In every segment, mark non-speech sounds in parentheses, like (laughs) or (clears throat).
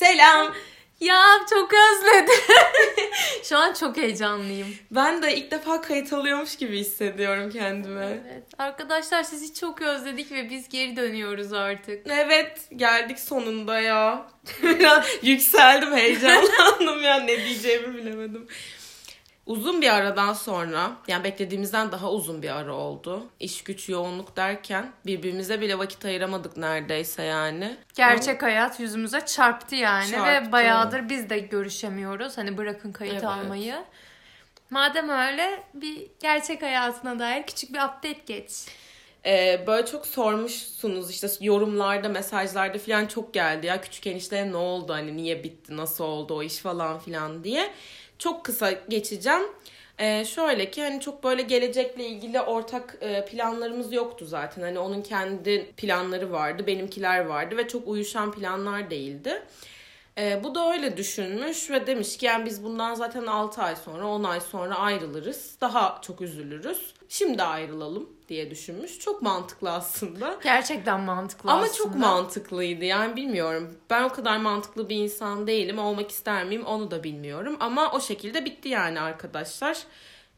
Selam. Ya çok özledim. (laughs) Şu an çok heyecanlıyım. Ben de ilk defa kayıt alıyormuş gibi hissediyorum kendimi. Evet. Arkadaşlar sizi çok özledik ve biz geri dönüyoruz artık. Evet geldik sonunda ya. (laughs) Biraz yükseldim heyecanlandım ya ne diyeceğimi bilemedim. Uzun bir aradan sonra yani beklediğimizden daha uzun bir ara oldu. İş güç yoğunluk derken birbirimize bile vakit ayıramadık neredeyse yani. Gerçek hayat yüzümüze çarptı yani Çarptı. ve bayağıdır biz de görüşemiyoruz. Hani bırakın kayıt Evet. almayı. Madem öyle bir gerçek hayatına dair küçük bir update geç. Ee, böyle çok sormuşsunuz işte yorumlarda, mesajlarda falan çok geldi ya küçük enişteye ne oldu hani niye bitti, nasıl oldu o iş falan filan diye. Çok kısa geçeceğim. Ee, şöyle ki hani çok böyle gelecekle ilgili ortak e, planlarımız yoktu zaten. Hani onun kendi planları vardı, benimkiler vardı ve çok uyuşan planlar değildi. Ee, bu da öyle düşünmüş ve demiş ki yani biz bundan zaten 6 ay sonra 10 ay sonra ayrılırız. Daha çok üzülürüz. Şimdi ayrılalım diye düşünmüş. Çok mantıklı aslında. Gerçekten mantıklı Ama aslında. çok mantıklıydı yani bilmiyorum. Ben o kadar mantıklı bir insan değilim. Olmak ister miyim onu da bilmiyorum. Ama o şekilde bitti yani arkadaşlar.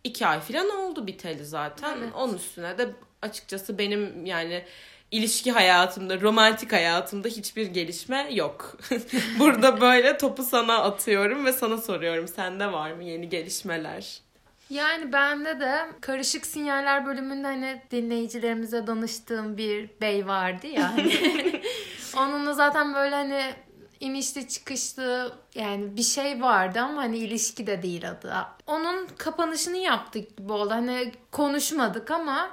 İki ay falan oldu biteli zaten. Evet. Onun üstüne de açıkçası benim yani ilişki hayatımda, romantik hayatımda hiçbir gelişme yok. (laughs) Burada böyle topu sana atıyorum ve sana soruyorum. Sende var mı yeni gelişmeler? Yani bende de karışık sinyaller bölümünde hani dinleyicilerimize danıştığım bir bey vardı ya. Hani (laughs) onunla zaten böyle hani inişli çıkışlı yani bir şey vardı ama hani ilişki de değil adı. Onun kapanışını yaptık gibi oldu. Hani konuşmadık ama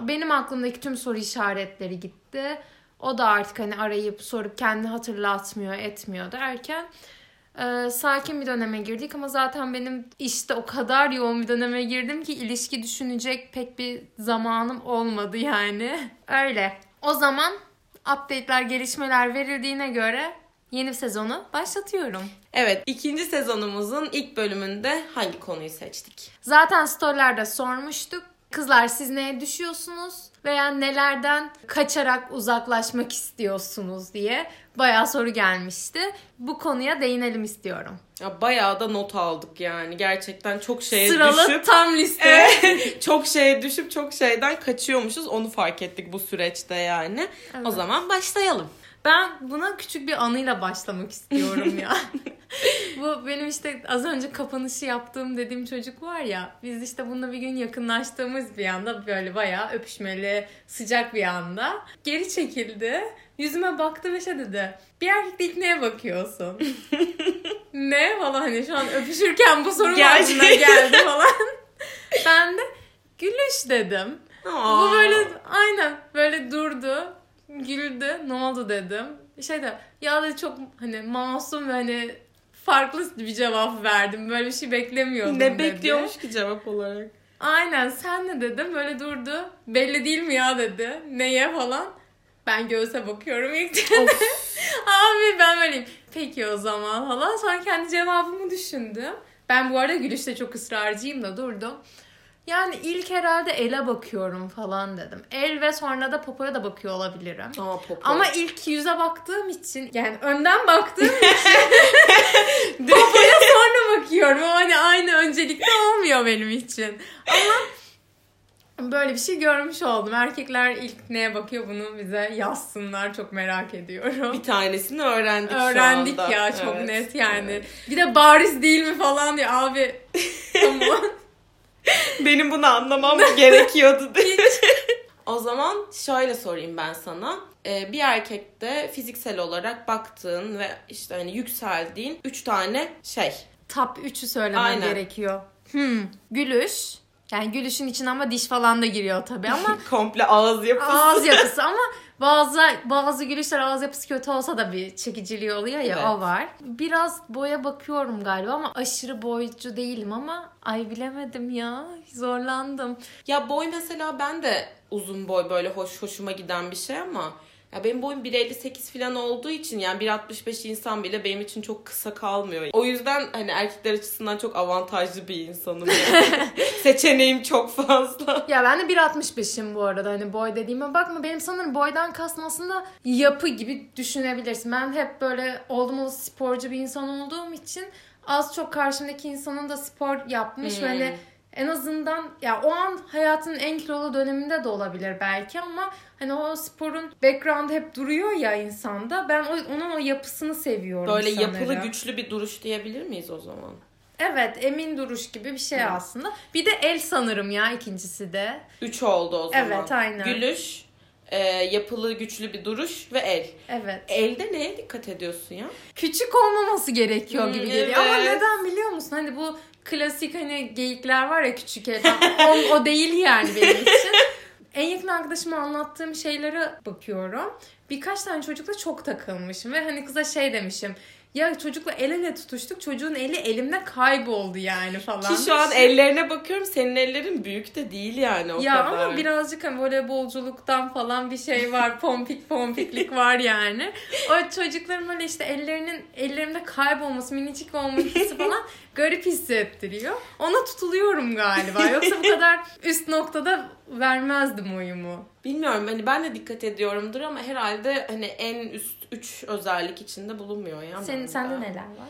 benim aklımdaki tüm soru işaretleri gitti. O da artık hani arayıp sorup kendi hatırlatmıyor etmiyor derken ee, sakin bir döneme girdik ama zaten benim işte o kadar yoğun bir döneme girdim ki ilişki düşünecek pek bir zamanım olmadı yani. (laughs) Öyle. O zaman update'ler, gelişmeler verildiğine göre yeni sezonu başlatıyorum. Evet ikinci sezonumuzun ilk bölümünde hangi konuyu seçtik? Zaten storylerde sormuştuk. Kızlar siz neye düşüyorsunuz veya nelerden kaçarak uzaklaşmak istiyorsunuz diye bayağı soru gelmişti. Bu konuya değinelim istiyorum. Ya bayağı da not aldık yani. Gerçekten çok şeye Sıralı düşüp tam liste. (laughs) Çok şeye düşüp çok şeyden kaçıyormuşuz. Onu fark ettik bu süreçte yani. O Evet. zaman başlayalım. Ben buna küçük bir anıyla başlamak istiyorum ya. (laughs) Bu benim işte az önce kapanışı yaptığım dediğim çocuk var ya. Biz işte bununla bir gün yakınlaştığımız bir anda böyle bayağı öpüşmeli, sıcak bir anda. Geri çekildi. Yüzüme baktı ve şey dedi. Bir erkekle ilk neye bakıyorsun? (laughs) ne falan hani şu an öpüşürken bu soru aklına geldi falan. ben de gülüş dedim. Aa. Bu böyle aynen böyle durdu. Güldü. Ne oldu dedim. Şey de ya da çok hani masum ve hani farklı bir cevap verdim. Böyle bir şey beklemiyordum ne dedi. bekliyormuş ki cevap olarak? Aynen sen ne dedim. Böyle durdu. Belli değil mi ya dedi. Neye falan. Ben göğse bakıyorum ilk. (laughs) Abi ben böyleyim. Peki o zaman falan. Sonra kendi cevabımı düşündüm. Ben bu arada gülüşte çok ısrarcıyım da durdum. Yani ilk herhalde ele bakıyorum falan dedim. El ve sonra da popoya da bakıyor olabilirim. Aa popo. Ama ilk yüze baktığım için yani önden baktığım (laughs) için (laughs) popoya sonra bakıyorum. O hani aynı öncelikte olmuyor benim için. Ama böyle bir şey görmüş oldum. Erkekler ilk neye bakıyor bunu bize yazsınlar. Çok merak ediyorum. bir tanesini öğrendik, Öğrendik şu anda. ya çok Evet, net yani. evet. Bir de bariz değil mi falan diyor abi. (laughs) Tamam. (laughs) Benim bunu anlamam gerekiyordu. o zaman şöyle sorayım ben sana. Ee, bir erkekte fiziksel olarak baktığın ve işte hani yükseldiğin üç tane şey. Top 3'ü söylemem Aynen. gerekiyor. Hmm. Gülüş. Yani gülüşün için ama diş falan da giriyor tabii ama (laughs) Komple ağız yapısı. ağız yapısı ama bazı bazı gülüşler ağız yapısı kötü olsa da bir çekiciliği oluyor ya Evet. o var. Biraz boya bakıyorum galiba ama aşırı boycu değilim ama ay bilemedim ya zorlandım. Ya boy mesela ben de uzun boy böyle hoş hoşuma giden bir şey ama Ya benim boyum 1.58 falan olduğu için yani 1.65 insan bile benim için çok kısa kalmıyor. O yüzden hani erkekler açısından çok avantajlı bir insanım. Yani. (laughs) Seçeneğim çok fazla. Ya ben de 1.65'im bu arada hani boy dediğime bakma benim sanırım boydan kastım aslında yapı gibi düşünebilirsin. Ben hep böyle oldum olası sporcu bir insan olduğum için az çok karşımdaki insanın da spor yapmış Hmm. ve hani en azından ya o an hayatının en kilolu döneminde de olabilir belki ama hani o sporun background'ı hep duruyor ya insanda. Ben o, onun o yapısını seviyorum Böyle sanırım. yapılı güçlü bir duruş diyebilir miyiz o zaman? Evet emin duruş gibi bir şey aslında. Bir de el sanırım ya ikincisi de. 3 oldu o zaman. Evet, aynen. Gülüş, e, yapılı güçlü bir duruş ve el. Evet. Elde neye dikkat ediyorsun ya? küçük olmaması gerekiyor Hmm, gibi geliyor. Ama evet. neden biliyor musun? Hani bu klasik hani geyikler var ya küçük elden. o, o değil yani benim için. (laughs) En yakın arkadaşıma anlattığım şeylere bakıyorum. Birkaç tane çocukla çok takılmışım ve hani kıza şey demişim. Ya çocukla el ele tutuştuk. Çocuğun eli elimde kayboldu yani falan. Ki şu an ellerine bakıyorum senin ellerin büyük de değil yani o ya kadar. ama birazcık hani voleybolculuktan falan bir şey var. Pompik pompiklik var yani. O çocukların böyle işte ellerinin ellerimde kaybolması, minicik olması falan (laughs) garip hissettiriyor. Ona tutuluyorum galiba. Yoksa bu kadar (laughs) üst noktada vermezdim oyumu. Bilmiyorum hani ben de dikkat ediyorumdur ama herhalde hani en üst 3 özellik içinde bulunmuyor ya. Senin sende neler var?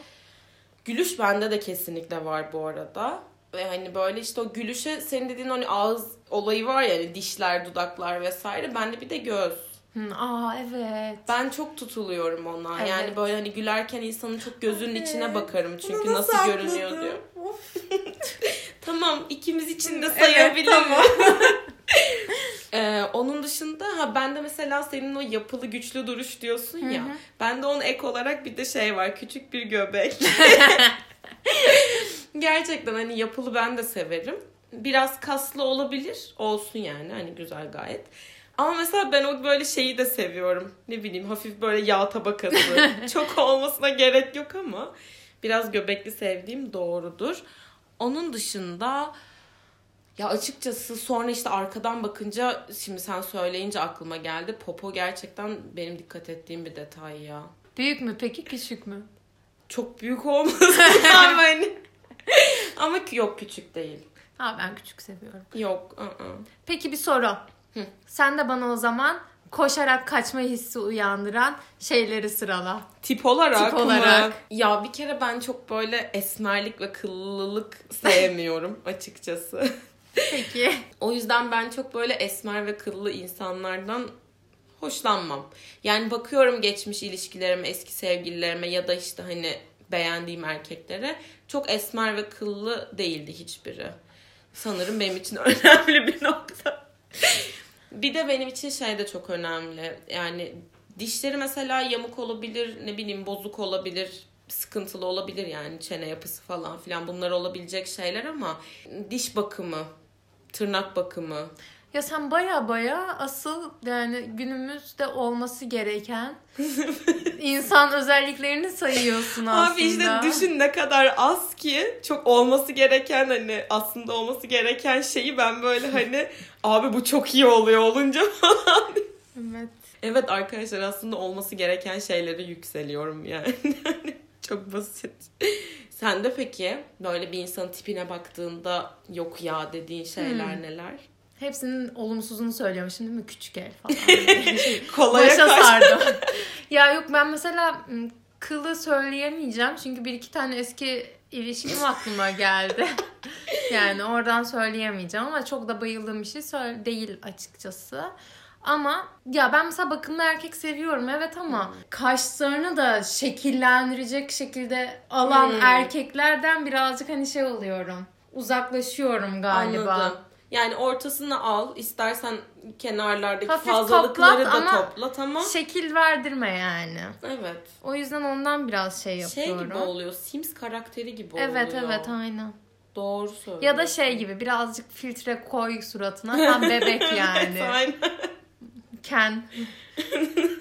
Gülüş bende de kesinlikle var bu arada. Ve hani böyle işte o gülüşe senin dediğin hani ağız olayı var ya hani dişler, dudaklar vesaire. Bende bir de göz. Aa evet. Ben çok tutuluyorum ona. Evet. Yani böyle hani gülerken insanın çok gözünün Evet. içine bakarım çünkü Bunu nasıl sakladım. görünüyor diyor. (laughs) Tamam ikimiz için de Evet, sayabilirim. tamam. (laughs) Ee, onun dışında ha ben de mesela senin o yapılı güçlü duruş diyorsun ya. Hı hı. Ben de onun ek olarak bir de şey var küçük bir göbek. (laughs) Gerçekten hani yapılı ben de severim. Biraz kaslı olabilir. Olsun yani hani güzel gayet. Ama mesela ben o böyle şeyi de seviyorum. Ne bileyim hafif böyle yağ tabakası. (laughs) Çok olmasına gerek yok ama biraz göbekli sevdiğim doğrudur. Onun dışında ya açıkçası sonra işte arkadan bakınca şimdi sen söyleyince aklıma geldi. Popo gerçekten benim dikkat ettiğim bir detay ya. Büyük mü peki küçük mü? Çok büyük olmasın ama (laughs) hani. ama yok küçük değil. Ha ben küçük seviyorum. Yok. ı-ı. Peki bir soru. Sen de bana o zaman koşarak kaçma hissi uyandıran şeyleri sırala. Tip olarak Tip mı? olarak. Ya bir kere ben çok böyle esmerlik ve kıllılık (laughs) sevmiyorum açıkçası. Peki. O yüzden ben çok böyle esmer ve kıllı insanlardan hoşlanmam. Yani bakıyorum geçmiş ilişkilerime, eski sevgililerime ya da işte hani beğendiğim erkeklere çok esmer ve kıllı değildi hiçbiri. Sanırım benim için (laughs) önemli bir nokta. Bir de benim için şey de çok önemli. Yani dişleri mesela yamuk olabilir, ne bileyim bozuk olabilir, sıkıntılı olabilir yani çene yapısı falan filan bunlar olabilecek şeyler ama diş bakımı, tırnak bakımı, Ya sen baya baya asıl yani günümüzde olması gereken (laughs) insan özelliklerini sayıyorsun aslında. Abi işte düşün ne kadar az ki çok olması gereken hani aslında olması gereken şeyi ben böyle hani (laughs) abi bu çok iyi oluyor olunca (laughs) falan. Evet. evet arkadaşlar aslında olması gereken şeylere yükseliyorum yani. Çok basit. Sen de peki böyle bir insanın tipine baktığında yok ya dediğin şeyler Hmm. neler? Hepsinin olumsuzunu söylüyormuşum değil mi? Küçük el falan. (laughs) Kolaya Başa kaç. sardım. (laughs) ya yok ben mesela kılı söyleyemeyeceğim. Çünkü bir iki tane eski ilişkim aklıma geldi. (laughs) yani oradan söyleyemeyeceğim ama çok da bayıldığım bir şey değil açıkçası. Ama ya ben mesela bakımlı erkek seviyorum evet ama kaşlarını da şekillendirecek şekilde alan Hmm. erkeklerden birazcık hani şey oluyorum. Uzaklaşıyorum galiba. Anladım. Yani ortasını al, istersen kenarlardaki Hafif fazlalıkları toplat da ama topla tamam. Şekil verdirme yani. Evet. O yüzden ondan biraz şey Şey yapıyorum. gibi oluyor. Sims karakteri gibi Evet oluyor. evet aynen. Doğru söylüyorsun. Ya da şey gibi birazcık filtre koy suratına. Tam (laughs) bebek yani. evet, aynen. Ken.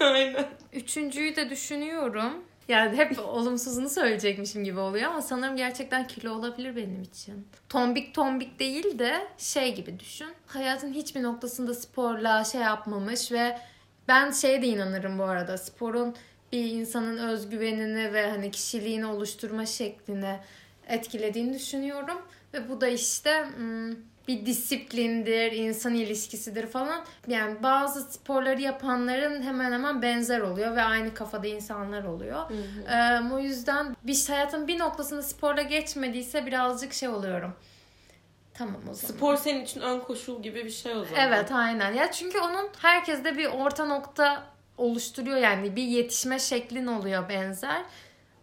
(laughs) aynen. Üçüncüyü de düşünüyorum. Yani hep olumsuzunu söyleyecekmişim gibi oluyor ama sanırım gerçekten kilo olabilir benim için. Tombik tombik değil de şey gibi düşün. Hayatın hiçbir noktasında sporla şey yapmamış ve Ben şeye de inanırım bu arada. Sporun bir insanın özgüvenini ve hani kişiliğini oluşturma şeklini etkilediğini düşünüyorum. Ve bu da işte hmm, bir disiplindir, insan ilişkisidir falan. Yani bazı sporları yapanların hemen hemen benzer oluyor ve aynı kafada insanlar oluyor. Hı hı. Ee, o yüzden bir hayatın bir noktasında sporla geçmediyse birazcık şey oluyorum. Tamam o zaman. Spor senin için ön koşul gibi bir şey o zaman. Evet aynen. Ya çünkü onun herkeste bir orta nokta oluşturuyor yani bir yetişme şeklin oluyor benzer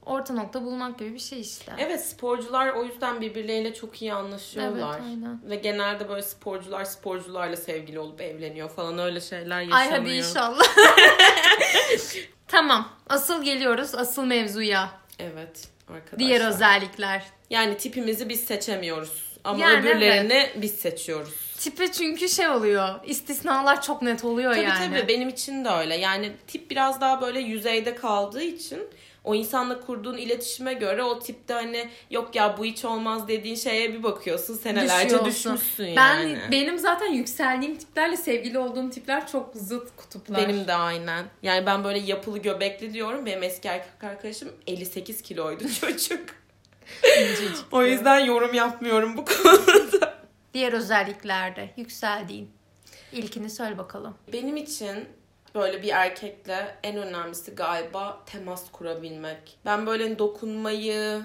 orta nokta bulmak gibi bir şey işte. Evet sporcular o yüzden birbirleriyle çok iyi anlaşıyorlar. Evet aynen. Ve genelde böyle sporcular sporcularla sevgili olup evleniyor falan öyle şeyler yaşanıyor. Ay hadi inşallah. (laughs) tamam asıl geliyoruz asıl mevzuya. Evet arkadaşlar. Diğer özellikler. Yani tipimizi biz seçemiyoruz. Ama yani öbürlerini evet. biz seçiyoruz. Tipi çünkü şey oluyor. İstisnalar çok net oluyor tabii, yani. Tabii tabii benim için de öyle. Yani tip biraz daha böyle yüzeyde kaldığı için o insanla kurduğun iletişime göre o tipte hani yok ya bu hiç olmaz dediğin şeye bir bakıyorsun senelerce düşmüşsün yani. Ben benim zaten yükseldiğim tiplerle sevgili olduğum tipler çok zıt kutuplar. Benim de aynen. Yani ben böyle yapılı göbekli diyorum. Benim eski erkek arkadaşım 58 kiloydu (laughs) çocuk. o yüzden yorum yapmıyorum bu (laughs) konuda. Diğer özelliklerde yükseldiğin. İlkini söyle bakalım. Benim için böyle bir erkekle en önemlisi galiba temas kurabilmek. Ben böyle dokunmayı,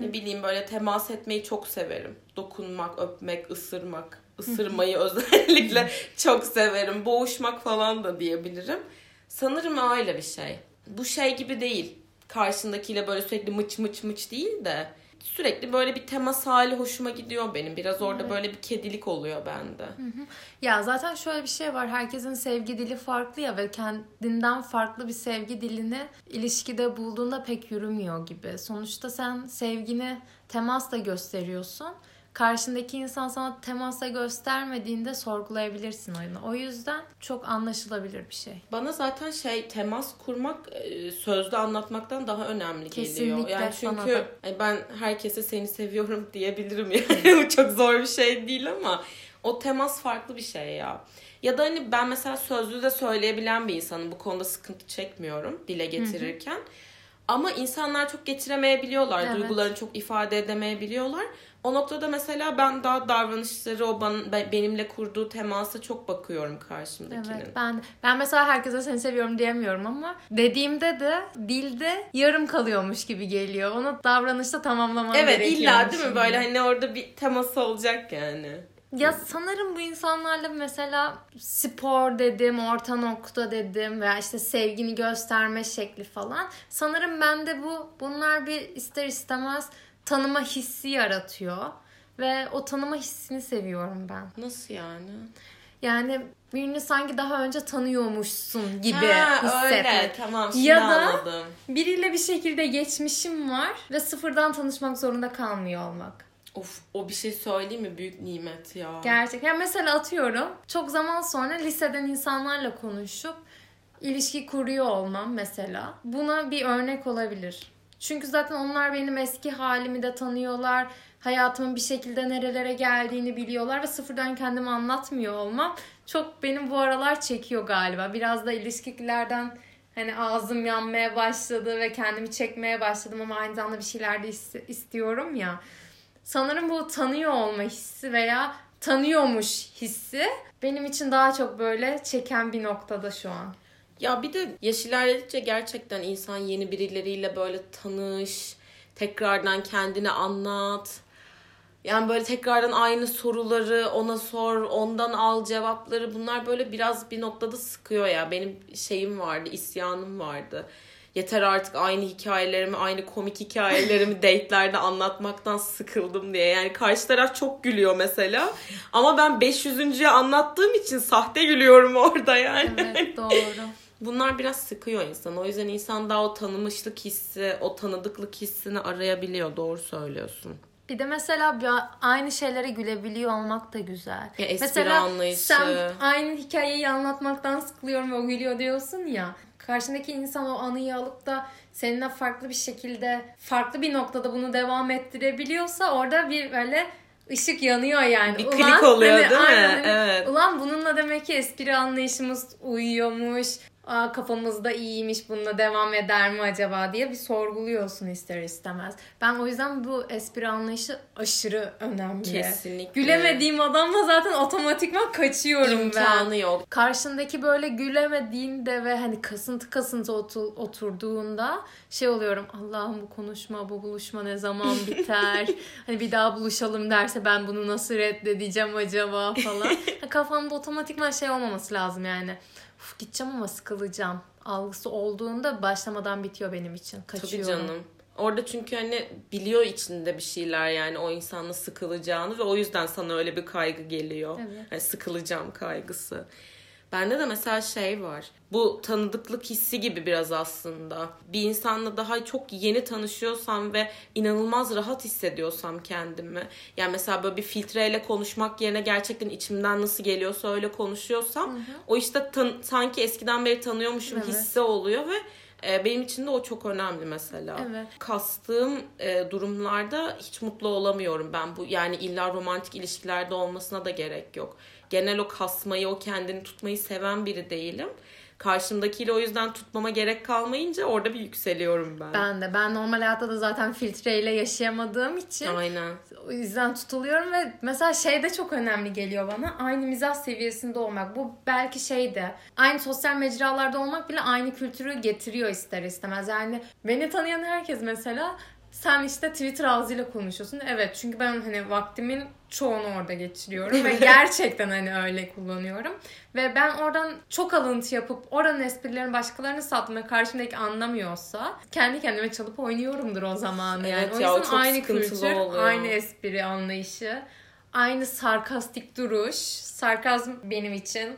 ne bileyim böyle temas etmeyi çok severim. Dokunmak, öpmek, ısırmak. Isırmayı (laughs) özellikle çok severim. Boğuşmak falan da diyebilirim. Sanırım öyle bir şey. Bu şey gibi değil. Karşındakiyle böyle sürekli mıç mıç mıç değil de sürekli böyle bir temas hali hoşuma gidiyor benim. Biraz orada evet. böyle bir kedilik oluyor bende. Hı hı. Ya zaten şöyle bir şey var. Herkesin sevgi dili farklı ya ve kendinden farklı bir sevgi dilini ilişkide bulduğunda pek yürümüyor gibi. Sonuçta sen sevgini temasla gösteriyorsun karşındaki insan sana temasa göstermediğinde sorgulayabilirsin oyunu. O yüzden çok anlaşılabilir bir şey. Bana zaten şey temas kurmak e, sözlü anlatmaktan daha önemli Kesinlikle geliyor. Yani çünkü ben herkese seni seviyorum (laughs) diyebilirim yani. Bu çok zor bir şey değil ama o temas farklı bir şey ya. Ya da hani ben mesela sözlü de söyleyebilen bir insanım. Bu konuda sıkıntı çekmiyorum dile getirirken. Hı hı. Ama insanlar çok getiremeyebiliyorlar. Evet. Duygularını çok ifade edemeyebiliyorlar. O noktada mesela ben daha davranışları o bana, benimle kurduğu temasa çok bakıyorum karşımdakinin. Evet ben ben mesela herkese seni seviyorum diyemiyorum ama dediğimde de dilde yarım kalıyormuş gibi geliyor. Onu davranışta tamamlamam evet, gerekiyor. Evet illa değil mi böyle hani orada bir teması olacak yani. Ya sanırım bu insanlarla mesela spor dedim, orta nokta dedim veya işte sevgini gösterme şekli falan. Sanırım bende bu bunlar bir ister istemez tanıma hissi yaratıyor. Ve o tanıma hissini seviyorum ben. Nasıl yani? Yani birini sanki daha önce tanıyormuşsun gibi ha, hissetmek. Öyle tamam ya da anladım. biriyle bir şekilde geçmişim var ve sıfırdan tanışmak zorunda kalmıyor olmak. Of o bir şey söyleyeyim mi? Büyük nimet ya. Gerçekten. Yani mesela atıyorum çok zaman sonra liseden insanlarla konuşup ilişki kuruyor olmam mesela. Buna bir örnek olabilir. Çünkü zaten onlar benim eski halimi de tanıyorlar. Hayatımın bir şekilde nerelere geldiğini biliyorlar ve sıfırdan kendimi anlatmıyor olmam çok benim bu aralar çekiyor galiba. Biraz da ilişkilerden hani ağzım yanmaya başladı ve kendimi çekmeye başladım ama aynı zamanda bir şeyler de istiyorum ya. Sanırım bu tanıyor olma hissi veya tanıyormuş hissi benim için daha çok böyle çeken bir noktada şu an. Ya bir de yaş ilerledikçe gerçekten insan yeni birileriyle böyle tanış, tekrardan kendini anlat. Yani böyle tekrardan aynı soruları ona sor, ondan al cevapları. Bunlar böyle biraz bir noktada sıkıyor ya. Benim şeyim vardı, isyanım vardı. Yeter artık aynı hikayelerimi, aynı komik hikayelerimi (laughs) date'lerde anlatmaktan sıkıldım diye. Yani karşı taraf çok gülüyor mesela. Ama ben 500. anlattığım için sahte gülüyorum (laughs) orada yani. Evet doğru. Bunlar biraz sıkıyor insan. O yüzden insan daha o tanımışlık hissi, o tanıdıklık hissini arayabiliyor. Doğru söylüyorsun. Bir de mesela aynı şeylere gülebiliyor olmak da güzel. Ya espri mesela anlayışı. sen aynı hikayeyi anlatmaktan sıkılıyorum ve o gülüyor diyorsun ya. Karşındaki insan o anıyı alıp da seninle farklı bir şekilde, farklı bir noktada bunu devam ettirebiliyorsa orada bir böyle ışık yanıyor yani. Bir klik oluyor değil mi? aynen Evet. Ulan bununla demek ki espri anlayışımız uyuyormuş. Aa, kafamızda iyiymiş bununla devam eder mi acaba diye bir sorguluyorsun ister istemez. Ben o yüzden bu espri anlayışı aşırı önemli. Kesinlikle. Gülemediğim adamla zaten otomatikman kaçıyorum ben. İmkanı yok. Karşındaki böyle gülemediğinde ve hani kasıntı kasıntı otu- oturduğunda şey oluyorum. Allah'ım bu konuşma, bu buluşma ne zaman biter? (laughs) hani bir daha buluşalım derse ben bunu nasıl reddedeceğim acaba falan. (laughs) Kafamda otomatikman şey olmaması lazım yani. Uf, gideceğim ama sıkılacağım. Algısı olduğunda başlamadan bitiyor benim için. Tabii Kaçıyorum. canım. Orada çünkü hani biliyor içinde bir şeyler yani o insanla sıkılacağını ve o yüzden sana öyle bir kaygı geliyor. Evet. Yani sıkılacağım kaygısı. Bende de mesela şey var. Bu tanıdıklık hissi gibi biraz aslında. Bir insanla daha çok yeni tanışıyorsam ve inanılmaz rahat hissediyorsam kendimi. Yani mesela böyle bir filtreyle konuşmak yerine gerçekten içimden nasıl geliyorsa öyle konuşuyorsam o işte tan- sanki eskiden beri tanıyormuşum Evet. hissi oluyor ve e, benim için de o çok önemli mesela. Evet. Kastığım e, durumlarda hiç mutlu olamıyorum ben. Bu yani illa romantik ilişkilerde olmasına da gerek yok. Genel o kasmayı, o kendini tutmayı seven biri değilim. Karşımdakiyle o yüzden tutmama gerek kalmayınca orada bir yükseliyorum ben. Ben de. Ben normal hayatta da zaten filtreyle yaşayamadığım için Aynen. O yüzden tutuluyorum ve mesela şey de çok önemli geliyor bana. Aynı mizah seviyesinde olmak. Bu belki şey de aynı sosyal mecralarda olmak bile aynı kültürü getiriyor ister istemez. Yani beni tanıyan herkes mesela sen işte Twitter ağzıyla konuşuyorsun. Evet çünkü ben hani vaktimin çoğunu orada geçiriyorum ve gerçekten hani öyle kullanıyorum. Ve ben oradan çok alıntı yapıp oranın esprilerini başkalarına ve karşımdaki anlamıyorsa kendi kendime çalıp oynuyorumdur o zaman. Yani. Evet o ya, o yüzden çok aynı kültür, oluyor. aynı espri anlayışı, aynı sarkastik duruş. Sarkazm benim için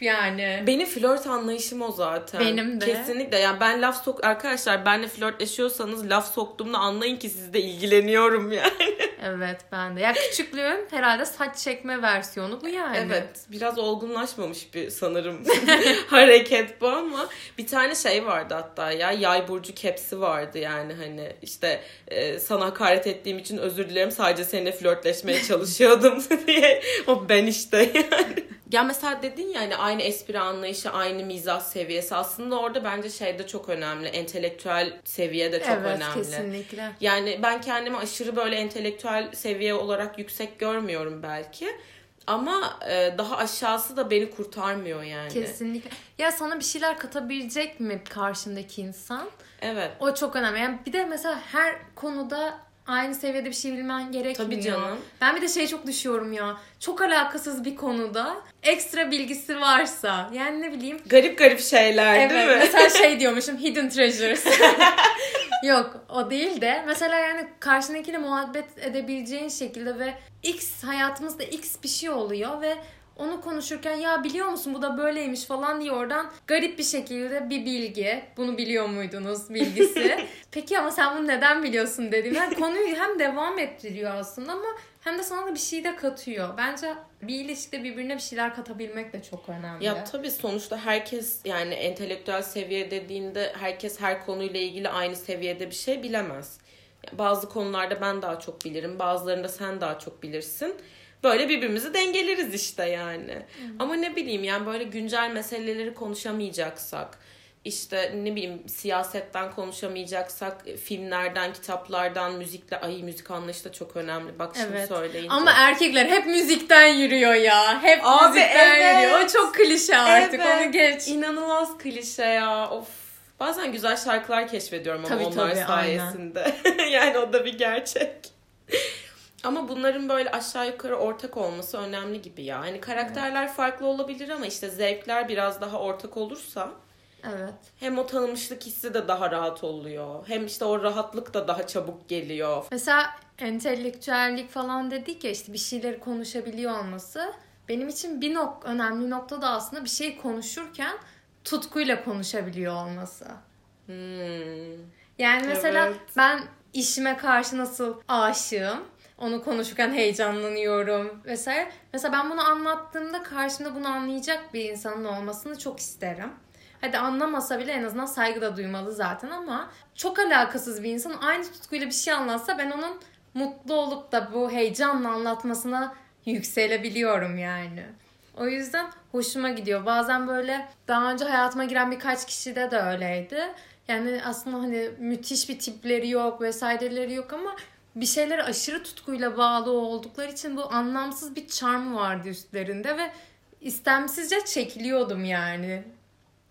yani Benim flört anlayışım o zaten. Benim de. Kesinlikle. Yani ben laf sok arkadaşlar benle flörtleşiyorsanız laf soktuğumda anlayın ki sizle ilgileniyorum yani. (laughs) evet ben de. Ya küçüklüğün herhalde saç çekme versiyonu bu yani. Evet. Biraz olgunlaşmamış bir sanırım (laughs) hareket bu ama bir tane şey vardı hatta ya yay burcu kepsi vardı yani hani işte e, sana hakaret ettiğim için özür dilerim sadece seninle flörtleşmeye çalışıyordum (laughs) diye o ben işte yani. Ya mesela dedin ya hani aynı espri anlayışı, aynı mizah seviyesi aslında orada bence şey de çok önemli. Entelektüel seviye de çok evet, önemli. kesinlikle. Yani ben kendimi aşırı böyle entelektüel seviye olarak yüksek görmüyorum belki. Ama e, daha aşağısı da beni kurtarmıyor yani. Kesinlikle. Ya sana bir şeyler katabilecek mi karşındaki insan? Evet. O çok önemli. Yani bir de mesela her konuda aynı seviyede bir şey bilmen gerekmiyor. Tabii canım. Ben bir de şey çok düşüyorum ya. Çok alakasız bir konuda ekstra bilgisi varsa. Yani ne bileyim. Garip garip şeyler Evet. değil mi? Mesela şey (laughs) diyormuşum. Hidden treasures. (laughs) Yok o değil de mesela yani karşındakiyle muhabbet edebileceğin şekilde ve X hayatımızda X bir şey oluyor ve onu konuşurken ya biliyor musun bu da böyleymiş falan diye oradan garip bir şekilde bir bilgi. Bunu biliyor muydunuz bilgisi. (laughs) Peki ama sen bunu neden biliyorsun dediğim. Yani konuyu hem devam ettiriyor aslında ama hem de sana da bir şey de katıyor. Bence bir ilişkide birbirine bir şeyler katabilmek de çok önemli. Ya tabii sonuçta herkes yani entelektüel seviye dediğinde herkes her konuyla ilgili aynı seviyede bir şey bilemez. Bazı konularda ben daha çok bilirim, bazılarında sen daha çok bilirsin. Böyle birbirimizi dengeleriz işte yani. Ama ne bileyim yani böyle güncel meseleleri konuşamayacaksak, işte ne bileyim siyasetten konuşamayacaksak, filmlerden, kitaplardan, müzikle ay müzik anlayışı da çok önemli. Bak şimdi Evet. söyleyince. Ama erkekler hep müzikten yürüyor ya. Hep Abi, müzikten evet. yürüyor. O çok klişe artık. Evet. Onu geç. İnanılmaz klişe ya. Of. Bazen güzel şarkılar keşfediyorum ama Tabii, onlar tabii, sayesinde. (laughs) yani o da bir gerçek. Ama bunların böyle aşağı yukarı ortak olması önemli gibi ya. Hani karakterler farklı olabilir ama işte zevkler biraz daha ortak olursa Evet. hem o tanımışlık hissi de daha rahat oluyor. Hem işte o rahatlık da daha çabuk geliyor. Mesela entelektüellik falan dedik ya işte bir şeyleri konuşabiliyor olması. Benim için bir nok önemli nokta da aslında bir şey konuşurken tutkuyla konuşabiliyor olması. Hmm. Yani mesela Evet. ben işime karşı nasıl aşığım. Onu konuşurken heyecanlanıyorum vesaire. Mesela ben bunu anlattığımda karşımda bunu anlayacak bir insanın olmasını çok isterim. Hadi anlamasa bile en azından saygı da duymalı zaten ama çok alakasız bir insan aynı tutkuyla bir şey anlatsa ben onun mutlu olup da bu heyecanla anlatmasına yükselebiliyorum yani. O yüzden hoşuma gidiyor. Bazen böyle daha önce hayatıma giren birkaç kişide de öyleydi. Yani aslında hani müthiş bir tipleri yok vesaireleri yok ama bir şeylere aşırı tutkuyla bağlı oldukları için bu anlamsız bir charm vardı üstlerinde ve istemsizce çekiliyordum yani.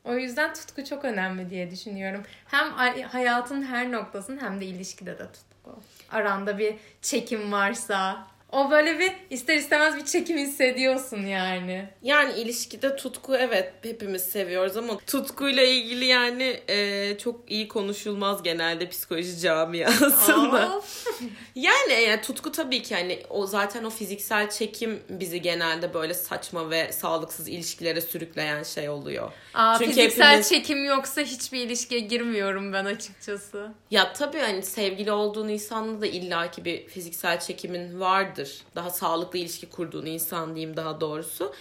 O yüzden tutku çok önemli diye düşünüyorum. Hem hayatın her noktasın hem de ilişkide de tutku. Aranda bir çekim varsa, o böyle bir ister istemez bir çekim hissediyorsun yani. Yani ilişkide tutku evet hepimiz seviyoruz ama tutkuyla ilgili yani e, çok iyi konuşulmaz genelde psikoloji camiasında. (laughs) yani, yani tutku tabii ki hani o zaten o fiziksel çekim bizi genelde böyle saçma ve sağlıksız ilişkilere sürükleyen şey oluyor. Aa, Çünkü fiziksel hepimiz... çekim yoksa hiçbir ilişkiye girmiyorum ben açıkçası. Ya tabii hani sevgili olduğun insanla da illaki bir fiziksel çekimin vardır vardır. Daha sağlıklı ilişki kurduğun insan diyeyim daha doğrusu.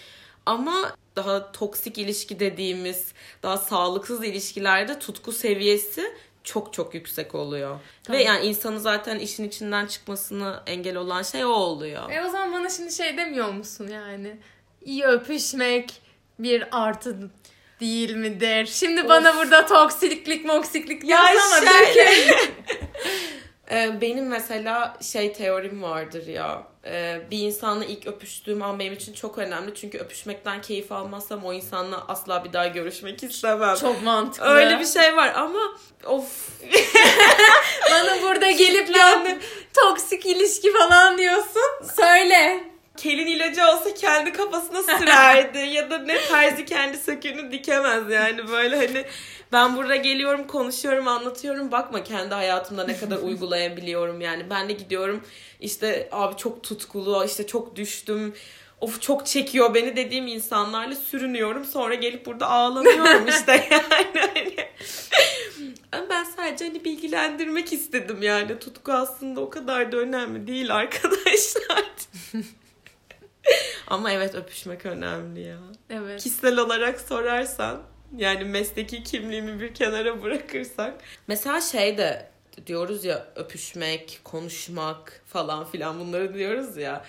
Ama daha toksik ilişki dediğimiz daha sağlıksız ilişkilerde tutku seviyesi çok çok yüksek oluyor. Tamam. Ve yani insanı zaten işin içinden çıkmasını engel olan şey o oluyor. E o zaman bana şimdi şey demiyor musun yani? İyi öpüşmek bir artı değil midir? Şimdi of. bana burada toksiklik moksiklik ya yazama şöyle. (laughs) Ee, benim mesela şey teorim vardır ya. Ee, bir insanla ilk öpüştüğüm an benim için çok önemli. Çünkü öpüşmekten keyif almazsam o insanla asla bir daha görüşmek istemem. Çok mantıklı. Öyle bir şey var ama of. (laughs) Bana burada gelip yani toksik ilişki falan diyorsun. Söyle kelin ilacı olsa kendi kafasına sürerdi ya da ne terzi kendi söküğünü dikemez yani böyle hani ben burada geliyorum konuşuyorum anlatıyorum. Bakma kendi hayatımda ne kadar (laughs) uygulayabiliyorum yani. Ben de gidiyorum işte abi çok tutkulu işte çok düştüm. Of çok çekiyor beni. dediğim insanlarla sürünüyorum. Sonra gelip burada ağlanıyorum (laughs) işte yani hani. Ben sadece hani bilgilendirmek istedim yani. Tutku aslında o kadar da önemli değil arkadaşlar. (laughs) Ama evet öpüşmek önemli ya. Evet. Kişisel olarak sorarsan yani mesleki kimliğimi bir kenara bırakırsak. Mesela şey de diyoruz ya öpüşmek, konuşmak falan filan bunları diyoruz ya.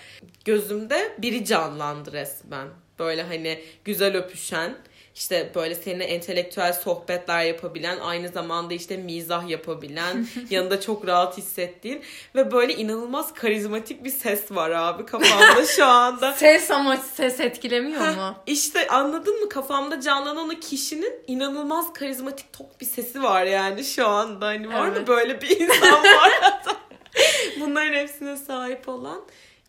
Gözümde biri canlandı resmen. Böyle hani güzel öpüşen işte böyle seninle entelektüel sohbetler yapabilen, aynı zamanda işte mizah yapabilen, (laughs) yanında çok rahat hissettiğin ve böyle inanılmaz karizmatik bir ses var abi kafamda şu anda. (laughs) ses ama ses etkilemiyor mu? İşte anladın mı kafamda canlanan o kişinin inanılmaz karizmatik tok bir sesi var yani şu anda. Hani var evet. mı böyle bir insan var? (laughs) Bunların hepsine sahip olan.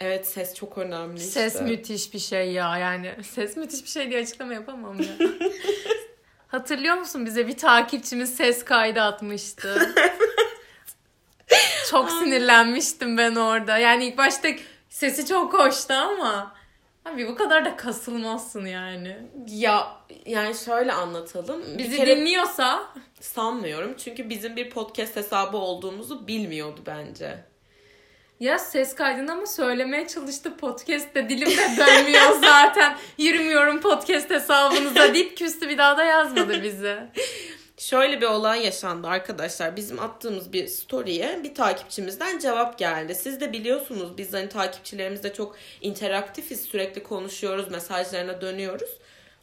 Evet ses çok önemli işte. Ses müthiş bir şey ya yani. Ses müthiş bir şey diye açıklama yapamam ya. (laughs) Hatırlıyor musun bize bir takipçimiz ses kaydı atmıştı. (laughs) çok sinirlenmiştim ben orada. Yani ilk başta sesi çok hoştu ama abi bu kadar da kasılmazsın yani. Ya yani şöyle anlatalım. Bizi bir kere dinliyorsa sanmıyorum. Çünkü bizim bir podcast hesabı olduğumuzu bilmiyordu bence. Ya ses kaydını ama söylemeye çalıştı podcast'te. Dilim de dönmüyor (laughs) zaten. Yürümüyorum podcast hesabınıza deyip küstü bir daha da yazmadı bize. (laughs) Şöyle bir olay yaşandı arkadaşlar. Bizim attığımız bir story'e bir takipçimizden cevap geldi. Siz de biliyorsunuz biz hani takipçilerimizle çok interaktifiz. Sürekli konuşuyoruz, mesajlarına dönüyoruz.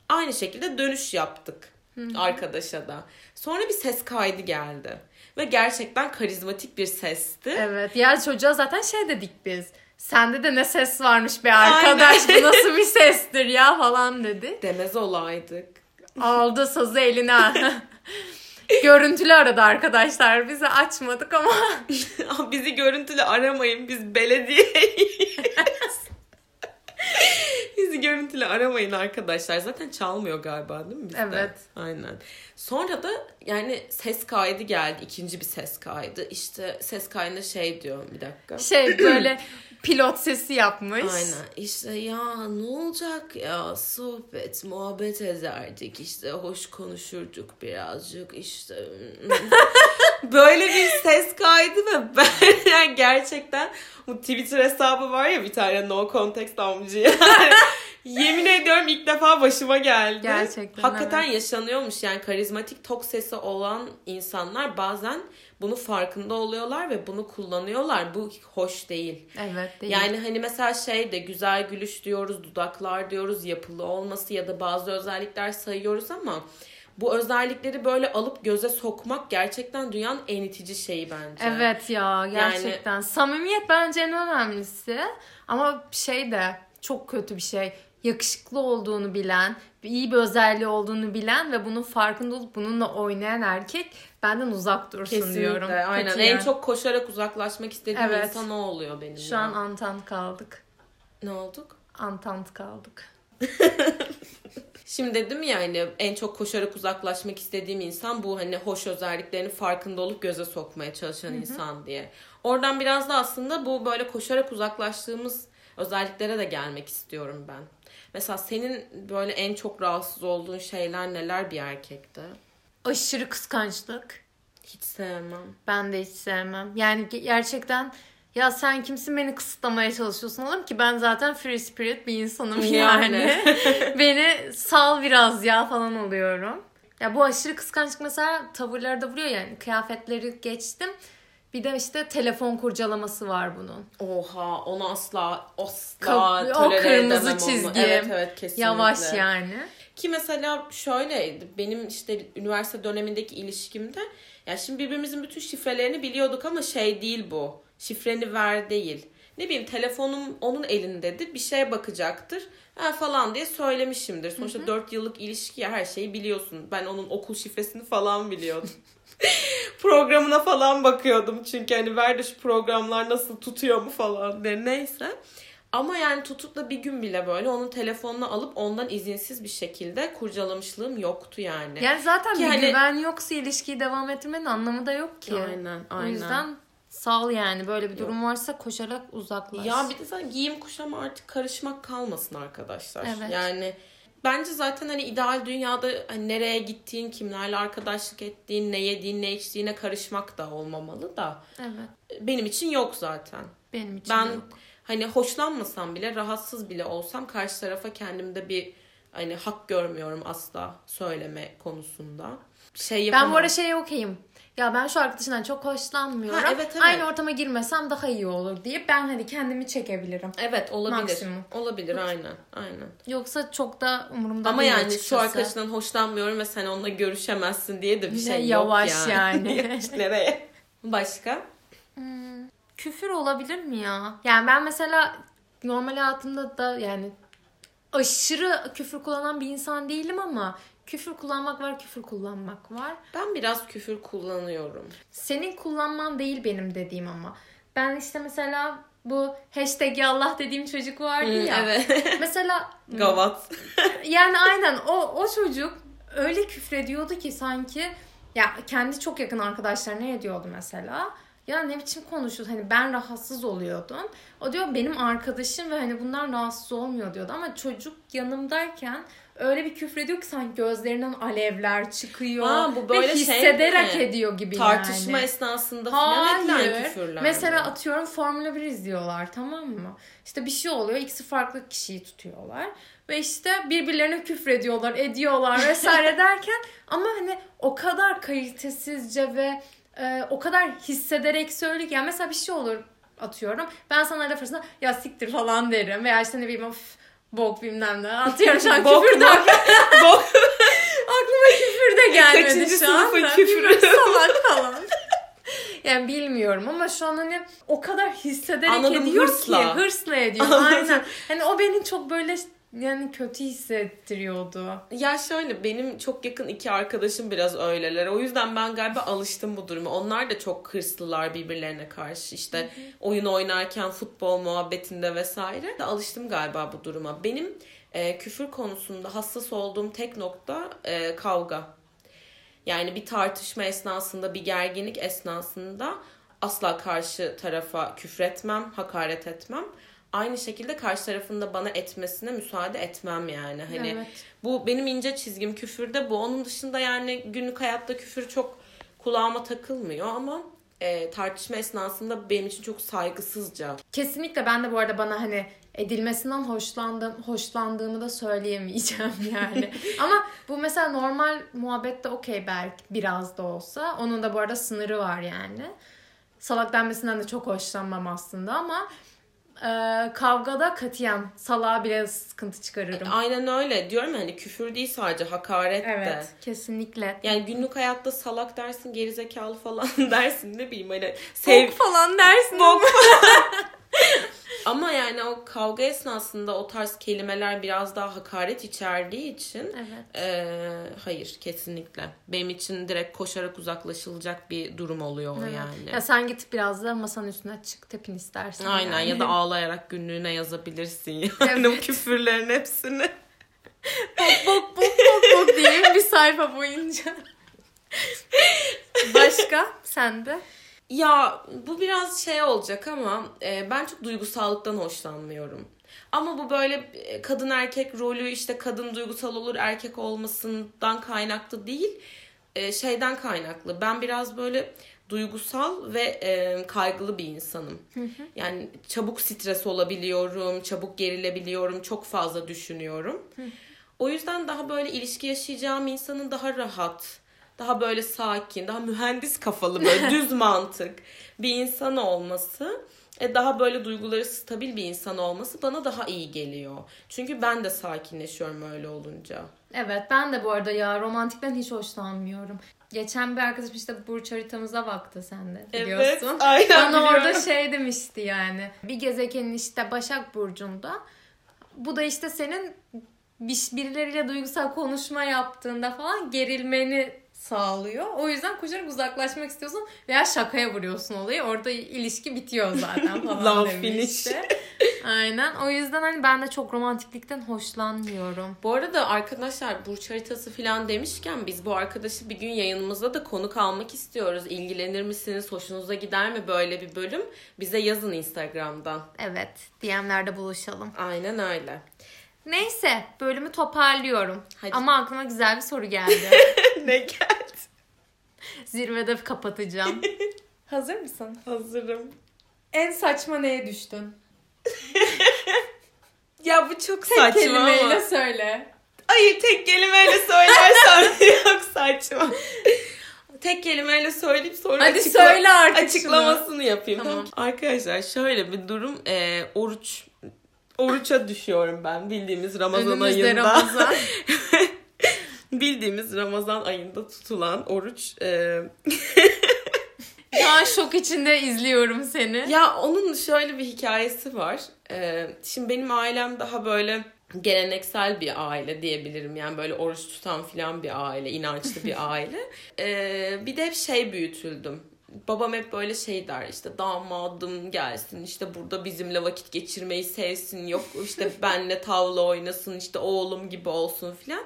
Aynı şekilde dönüş yaptık arkadaşa da. Sonra bir ses kaydı geldi. Ve gerçekten karizmatik bir sesti. Evet. Diğer çocuğa zaten şey dedik biz. Sende de ne ses varmış be arkadaş Aynen. bu nasıl bir (laughs) sestir ya falan dedi. Demez olaydık. Aldı sazı eline. (laughs) görüntülü aradı arkadaşlar. Bizi açmadık ama. (laughs) Bizi görüntülü aramayın. Biz belediyeyiz. Bizi görüntülü aramayın arkadaşlar. Zaten çalmıyor galiba değil mi bizde? Evet. Aynen. Sonra da yani ses kaydı geldi. ikinci bir ses kaydı. İşte ses kaydında şey diyor bir dakika. Şey böyle (clears throat) pilot sesi yapmış. Aynen. İşte ya ne olacak ya sohbet, muhabbet ederdik. işte hoş konuşurduk birazcık. işte (laughs) böyle bir ses kaydı ve ben (laughs) yani gerçekten bu Twitter hesabı var ya bir tane no context amcı yani. (laughs) Yemin ediyorum ilk defa başıma geldi. Gerçekten. Hakikaten evet. yaşanıyormuş yani karizmatik tok sesi olan insanlar bazen bunu farkında oluyorlar ve bunu kullanıyorlar. Bu hoş değil. Evet değil. Yani hani mesela şey de güzel gülüş diyoruz, dudaklar diyoruz, yapılı olması ya da bazı özellikler sayıyoruz ama bu özellikleri böyle alıp göze sokmak gerçekten dünyanın en itici şeyi bence. Evet ya gerçekten. Yani... Samimiyet bence en önemlisi. Ama şey de çok kötü bir şey. Yakışıklı olduğunu bilen, iyi bir özelliği olduğunu bilen ve bunun farkında olup bununla oynayan erkek benden uzak dursun Kesinlikle, diyorum. Aynen. Kötü en yani. çok koşarak uzaklaşmak istediğim evet. insan o oluyor benim. Şu ya. an antant kaldık. Ne olduk? Antant kaldık. (laughs) Şimdi dedim ya hani en çok koşarak uzaklaşmak istediğim insan bu hani hoş özelliklerini farkında olup göze sokmaya çalışan Hı-hı. insan diye. Oradan biraz da aslında bu böyle koşarak uzaklaştığımız özelliklere de gelmek istiyorum ben. Mesela senin böyle en çok rahatsız olduğun şeyler neler bir erkekte? Aşırı kıskançlık. Hiç sevmem. Ben de hiç sevmem. Yani gerçekten ya sen kimsin beni kısıtlamaya çalışıyorsun oğlum ki ben zaten free spirit bir insanım (laughs) yani. yani. (laughs) beni sal biraz ya falan oluyorum. Ya bu aşırı kıskançlık mesela tavırları da vuruyor yani. Kıyafetleri geçtim. Bir de işte telefon kurcalaması var bunun. Oha onu asla asla Ka- O kırmızı çizgi. Onu. Evet evet kesinlikle. Yavaş yani. Ki mesela şöyleydi benim işte üniversite dönemindeki ilişkimde ya şimdi birbirimizin bütün şifrelerini biliyorduk ama şey değil bu şifreni ver değil. Ne bileyim telefonum onun elindedir bir şeye bakacaktır ha, falan diye söylemişimdir. Sonuçta hı hı. 4 yıllık ilişki her şeyi biliyorsun. Ben onun okul şifresini falan biliyordum. (laughs) (laughs) Programına falan bakıyordum çünkü hani ver de şu programlar nasıl tutuyor mu falan diye neyse. Ama yani tutup da bir gün bile böyle onun telefonunu alıp ondan izinsiz bir şekilde kurcalamışlığım yoktu yani. Yani zaten ki bir hani... güven yoksa ilişkiyi devam ettirmenin anlamı da yok ki. Aynen aynen. O yüzden Sal yani böyle bir durum Yok. varsa koşarak uzaklaş. Ya bir de zaten giyim kuşama artık karışmak kalmasın arkadaşlar. Evet. Yani bence zaten hani ideal dünyada hani nereye gittiğin, kimlerle arkadaşlık ettiğin, ne yediğin, ne içtiğine karışmak da olmamalı da. Evet. Benim için yok zaten. Benim için ben, yok. hani hoşlanmasam bile, rahatsız bile olsam karşı tarafa kendimde bir hani hak görmüyorum asla söyleme konusunda. Şey yapamam. Ben bu arada şeye okeyim ya ben şu arkadaşından çok hoşlanmıyorum. Ha, evet, evet. Aynı ortama girmesem daha iyi olur diye ben hani kendimi çekebilirim. Evet olabilir. Maksimum. Olabilir aynen. Aynen. Yoksa çok da umurumda Ama değil yani açıkçası. şu arkadaşından hoşlanmıyorum ve sen onunla görüşemezsin diye de bir şey yavaş yok yani. yani. (laughs) Nereye? Başka? Hmm, küfür olabilir mi ya? Yani ben mesela normal hayatımda da yani aşırı küfür kullanan bir insan değilim ama Küfür kullanmak var, küfür kullanmak var. Ben biraz küfür kullanıyorum. Senin kullanman değil benim dediğim ama. Ben işte mesela bu hashtag Allah dediğim çocuk vardı hmm, ya. Evet. (laughs) Mesela Gavat. (laughs) yani aynen o o çocuk öyle küfrediyordu ki sanki ya kendi çok yakın arkadaşlarına ediyordu mesela. Ya ne biçim konuşuyorsun? Hani ben rahatsız oluyordum. O diyor benim arkadaşım ve hani bunlar rahatsız olmuyor diyordu. Ama çocuk yanımdayken öyle bir küfrediyor ki sanki gözlerinden alevler çıkıyor. Aa, bu böyle ve şey hissederek şey ediyor gibi Tartışma yani. esnasında falan edilen küfürler. Mesela atıyorum Formula 1 izliyorlar tamam mı? İşte bir şey oluyor. ikisi farklı kişiyi tutuyorlar. Ve işte birbirlerine küfrediyorlar, ediyorlar vesaire (laughs) derken ama hani o kadar kalitesizce ve e, o kadar hissederek söylüyor ki yani mesela bir şey olur atıyorum. Ben sana laf arasında ya siktir falan derim veya işte ne bileyim of bok bilmem ne atıyorum şu an (laughs) küfür de (laughs) bok. aklıma küfür de gelmedi Kaçıncı şu an. Kaçıncı? Salak falan. yani bilmiyorum ama şu an hani o kadar hissederek Anladım, ediyor hırsla. ki hırsla ediyor. (laughs) Aynen. Hani o beni çok böyle yani kötü hissettiriyordu. Ya şöyle benim çok yakın iki arkadaşım biraz öyleler. O yüzden ben galiba alıştım bu duruma. Onlar da çok hırslılar birbirlerine karşı. İşte oyun oynarken futbol muhabbetinde vesaire. De alıştım galiba bu duruma. Benim e, küfür konusunda hassas olduğum tek nokta e, kavga. Yani bir tartışma esnasında, bir gerginlik esnasında asla karşı tarafa küfretmem, hakaret etmem aynı şekilde karşı tarafında bana etmesine müsaade etmem yani. Hani evet. bu benim ince çizgim küfürde bu. Onun dışında yani günlük hayatta küfür çok kulağıma takılmıyor ama e, tartışma esnasında benim için çok saygısızca. Kesinlikle ben de bu arada bana hani edilmesinden hoşlandım, hoşlandığımı da söyleyemeyeceğim (laughs) yani. (laughs) Ama bu mesela normal muhabbette okey belki biraz da olsa. Onun da bu arada sınırı var yani. Salak denmesinden de çok hoşlanmam aslında ama e, kavgada katiyen salağa bile sıkıntı çıkarırım. Aynen öyle. Diyorum ya hani küfür değil sadece hakaret de. Evet kesinlikle. Yani günlük hayatta salak dersin, gerizekalı falan (laughs) dersin ne bileyim hani sev Bok falan dersin. Bok (laughs) Ama yani o kavga esnasında o tarz kelimeler biraz daha hakaret içerdiği için Evet. eee, hayır kesinlikle. Benim için direkt koşarak uzaklaşılacak bir durum oluyor o Evet. yani. Ya sen git biraz da masanın üstüne çık tepin istersen. Aynen yani. ya da ağlayarak günlüğüne yazabilirsin (laughs) yani Evet. o küfürlerin hepsini. bok bok bok bok bok diye bir sayfa boyunca. (laughs) Başka? Sen de? Ya bu biraz şey olacak ama e, ben çok duygusallıktan hoşlanmıyorum. Ama bu böyle e, kadın erkek rolü işte kadın duygusal olur erkek olmasından kaynaklı değil. E, şeyden kaynaklı. Ben biraz böyle duygusal ve e, kaygılı bir insanım. Yani çabuk stres olabiliyorum, çabuk gerilebiliyorum, çok fazla düşünüyorum. O yüzden daha böyle ilişki yaşayacağım insanın daha rahat, daha böyle sakin, daha mühendis kafalı böyle (laughs) düz mantık bir insan olması, e, daha böyle duyguları stabil bir insan olması bana daha iyi geliyor. Çünkü ben de sakinleşiyorum öyle olunca. Evet ben de bu arada ya romantikten hiç hoşlanmıyorum. Geçen bir arkadaşım işte burç haritamıza baktı sen de biliyorsun. aynen Bana orada biliyorum. şey demişti yani. Bir gezegenin işte Başak Burcu'nda. Bu da işte senin bir- birileriyle duygusal konuşma yaptığında falan gerilmeni sağlıyor. O yüzden koşarak uzaklaşmak istiyorsun veya şakaya vuruyorsun olayı. Orada ilişki bitiyor zaten (laughs) falan Love finish. (laughs) Aynen. O yüzden hani ben de çok romantiklikten hoşlanmıyorum. Bu arada arkadaşlar burç haritası falan demişken biz bu arkadaşı bir gün yayınımızda da konuk almak istiyoruz. İlgilenir misiniz? Hoşunuza gider mi böyle bir bölüm? Bize yazın Instagram'dan. Evet. DM'lerde buluşalım. Aynen öyle. Neyse bölümü toparlıyorum. Hadi. Ama aklıma güzel bir soru geldi. (laughs) (laughs) ne geldi? Zirvede kapatacağım. (laughs) Hazır mısın? Hazırım. En saçma neye düştün? (laughs) Ya bu çok Tek saçma kelimeyle ama. söyle. Hayır tek kelimeyle söylersem yok saçma. Tek kelimeyle söyleyip sonra Hadi açıkla- söyle artık açıklamasını yapayım. Tamam. Arkadaşlar şöyle bir durum. e, oruç oruça düşüyorum ben bildiğimiz Ramazan Önümüzde ayında. Ramazan. Bildiğimiz Ramazan ayında tutulan oruç. e, Şu an şok içinde izliyorum seni. Ya onun şöyle bir hikayesi var. Ee, şimdi benim ailem daha böyle geleneksel bir aile diyebilirim. Yani böyle oruç tutan filan bir aile, inançlı bir (laughs) aile. Ee, bir de hep şey büyütüldüm. Babam hep böyle şey der işte damadım gelsin işte burada bizimle vakit geçirmeyi sevsin yok işte benle tavla oynasın işte oğlum gibi olsun filan.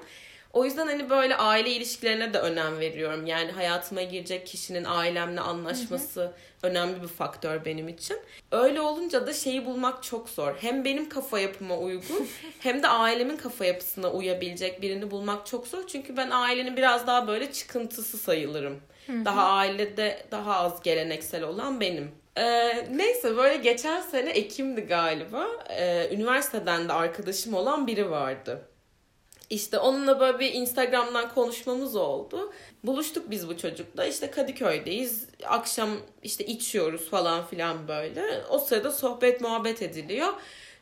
O yüzden hani böyle aile ilişkilerine de önem veriyorum. Yani hayatıma girecek kişinin ailemle anlaşması önemli bir faktör benim için. Öyle olunca da şeyi bulmak çok zor. Hem benim kafa yapıma uygun (laughs) hem de ailemin kafa yapısına uyabilecek birini bulmak çok zor. Çünkü ben ailenin biraz daha böyle çıkıntısı sayılırım. Daha ailede daha az geleneksel olan benim. Ee, neyse böyle geçen sene Ekim'di galiba. Ee, üniversiteden de arkadaşım olan biri vardı. İşte onunla böyle bir Instagram'dan konuşmamız oldu. Buluştuk biz bu çocukla. İşte Kadıköy'deyiz. Akşam işte içiyoruz falan filan böyle. O sırada sohbet muhabbet ediliyor.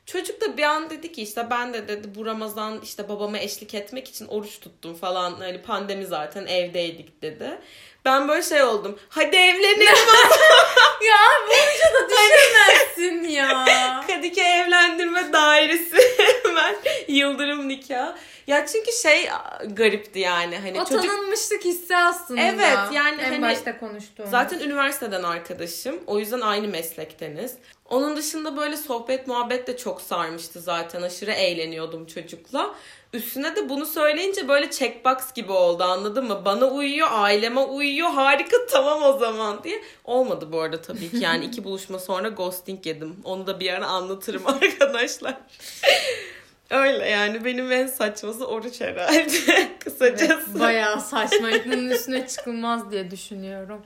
Çocuk da bir an dedi ki işte ben de dedi bu Ramazan işte babama eşlik etmek için oruç tuttum falan. Hani pandemi zaten evdeydik dedi. Ben böyle şey oldum. Hadi evlenelim (laughs) (laughs) Ya boyunca da düşünmezsin ya. (laughs) Kadıköy evlendirme dairesi hemen yıldırım nikah. Ya çünkü şey garipti yani hani o çocuk tanınmışlık hissi aslında. Evet, yani en hani- başta konuştuğumuz. zaten üniversiteden arkadaşım. O yüzden aynı meslekteniz. Onun dışında böyle sohbet muhabbet de çok sarmıştı zaten. Aşırı eğleniyordum çocukla. Üstüne de bunu söyleyince böyle checkbox gibi oldu anladın mı? Bana uyuyor, aileme uyuyor. Harika (laughs) tamam o zaman diye. Olmadı bu arada tabii ki. Yani iki buluşma sonra ghosting yedim. Onu da bir ara anlatırım (laughs) arkadaşlar. Öyle yani benim en saçması oruç herhalde. (laughs) Kısacası. Evet, bayağı saçma. Bunun üstüne çıkılmaz diye düşünüyorum.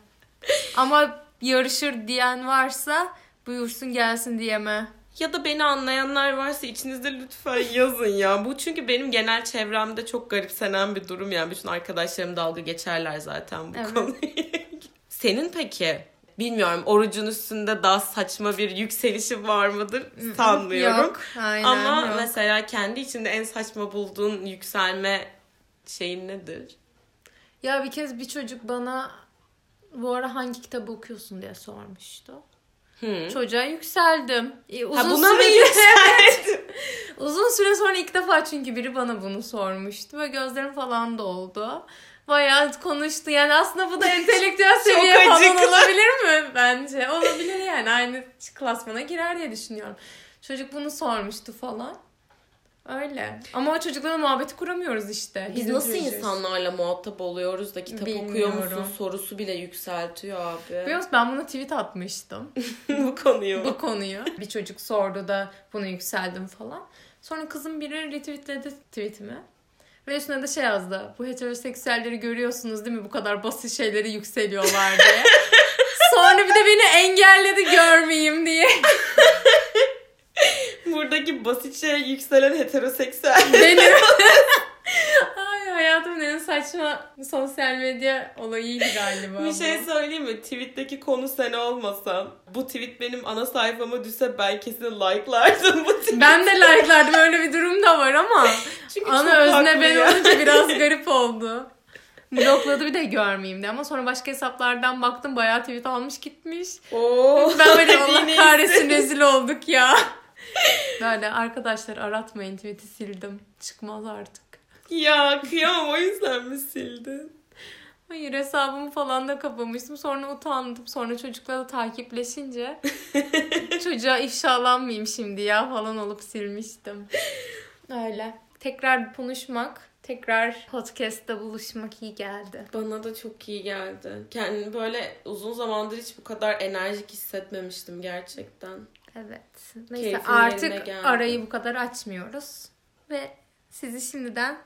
Ama yarışır diyen varsa buyursun gelsin diyeme. Ya da beni anlayanlar varsa içinizde lütfen yazın ya. Bu çünkü benim genel çevremde çok garipsenen bir durum yani. Bütün arkadaşlarım dalga geçerler zaten bu Evet. konuyu. (laughs) Senin peki? Bilmiyorum orucun üstünde daha saçma bir yükselişi var mıdır sanmıyorum. Yok, aynen Ama yok. mesela kendi içinde en saçma bulduğun yükselme şeyin nedir? Ya bir kez bir çocuk bana bu ara hangi kitabı okuyorsun diye sormuştu. Hı. Çocuğa yükseldim. E, Uzun Ha buna mı süre- (laughs) yükseldin? Uzun süre sonra ilk defa çünkü biri bana bunu sormuştu ve gözlerim falan doldu. Bayağı konuştu. Yani aslında bu da (laughs) entelektüel seviye falan olabilir mi? Bence olabilir yani. Aynı klasmana girer diye düşünüyorum. Çocuk bunu sormuştu falan. Öyle. Ama o çocuklarla muhabbeti kuramıyoruz işte. Biz nasıl insanlarla muhatap oluyoruz da kitap okuyor Bilmiyorum. musun sorusu bile yükseltiyor abi. Biliyor musun ben bunu tweet atmıştım. (laughs) bu konuyu. bu konuyu. Bir çocuk sordu da bunu yükseldim falan. Sonra kızım biri retweetledi tweetimi. Ve üstüne de şey yazdı. Bu heteroseksüelleri görüyorsunuz değil mi? Bu kadar basit şeyleri yükseliyorlar diye. (laughs) Sonra bir de beni engelledi görmeyeyim diye. (laughs) Buradaki basit şey yükselen heteroseksüel. Benim. (laughs) Saçma sosyal medya olayıydı galiba. Bir şey söyleyeyim mi? Tweet'teki konu sen olmasan. Bu tweet benim ana sayfama düşse ben kesin like'lardım bu tweet. Ben de like'lardım öyle bir durum da var ama. (laughs) Çünkü Ana özne ben ya. olunca biraz (laughs) garip oldu. Blokladı bir de görmeyeyim de ama sonra başka hesaplardan baktım bayağı tweet almış gitmiş. Oo, Ben böyle (laughs) Allah kahretsin rezil olduk ya. Böyle arkadaşlar aratmayın tweet'i sildim. Çıkmaz artık. Ya kıyamam o yüzden mi sildin? Hayır hesabımı falan da kapamıştım. Sonra utandım. Sonra çocuklarla takipleşince (laughs) çocuğa ifşalanmayayım şimdi ya falan olup silmiştim. Öyle. Tekrar konuşmak, tekrar podcast'ta buluşmak iyi geldi. Bana da çok iyi geldi. Kendimi böyle uzun zamandır hiç bu kadar enerjik hissetmemiştim gerçekten. Evet. Neyse Keyfin artık arayı bu kadar açmıyoruz. Ve sizi şimdiden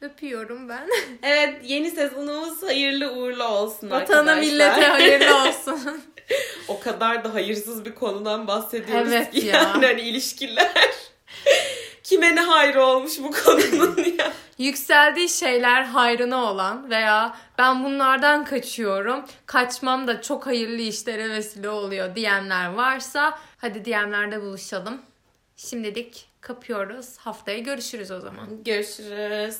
öpüyorum ben. (laughs) Evet yeni sezonumuz hayırlı uğurlu olsun Vatana arkadaşlar. millete hayırlı (laughs) olsun. (laughs) o kadar da hayırsız bir konudan bahsediyoruz Evet ki ya. yani hani ilişkiler. Kime ne hayrı olmuş bu konunun ya. Yükseldiği şeyler hayrına olan veya ben bunlardan kaçıyorum, kaçmam da çok hayırlı işlere vesile oluyor diyenler varsa hadi DM'lerde buluşalım. Şimdilik kapıyoruz. Haftaya görüşürüz o zaman. Görüşürüz.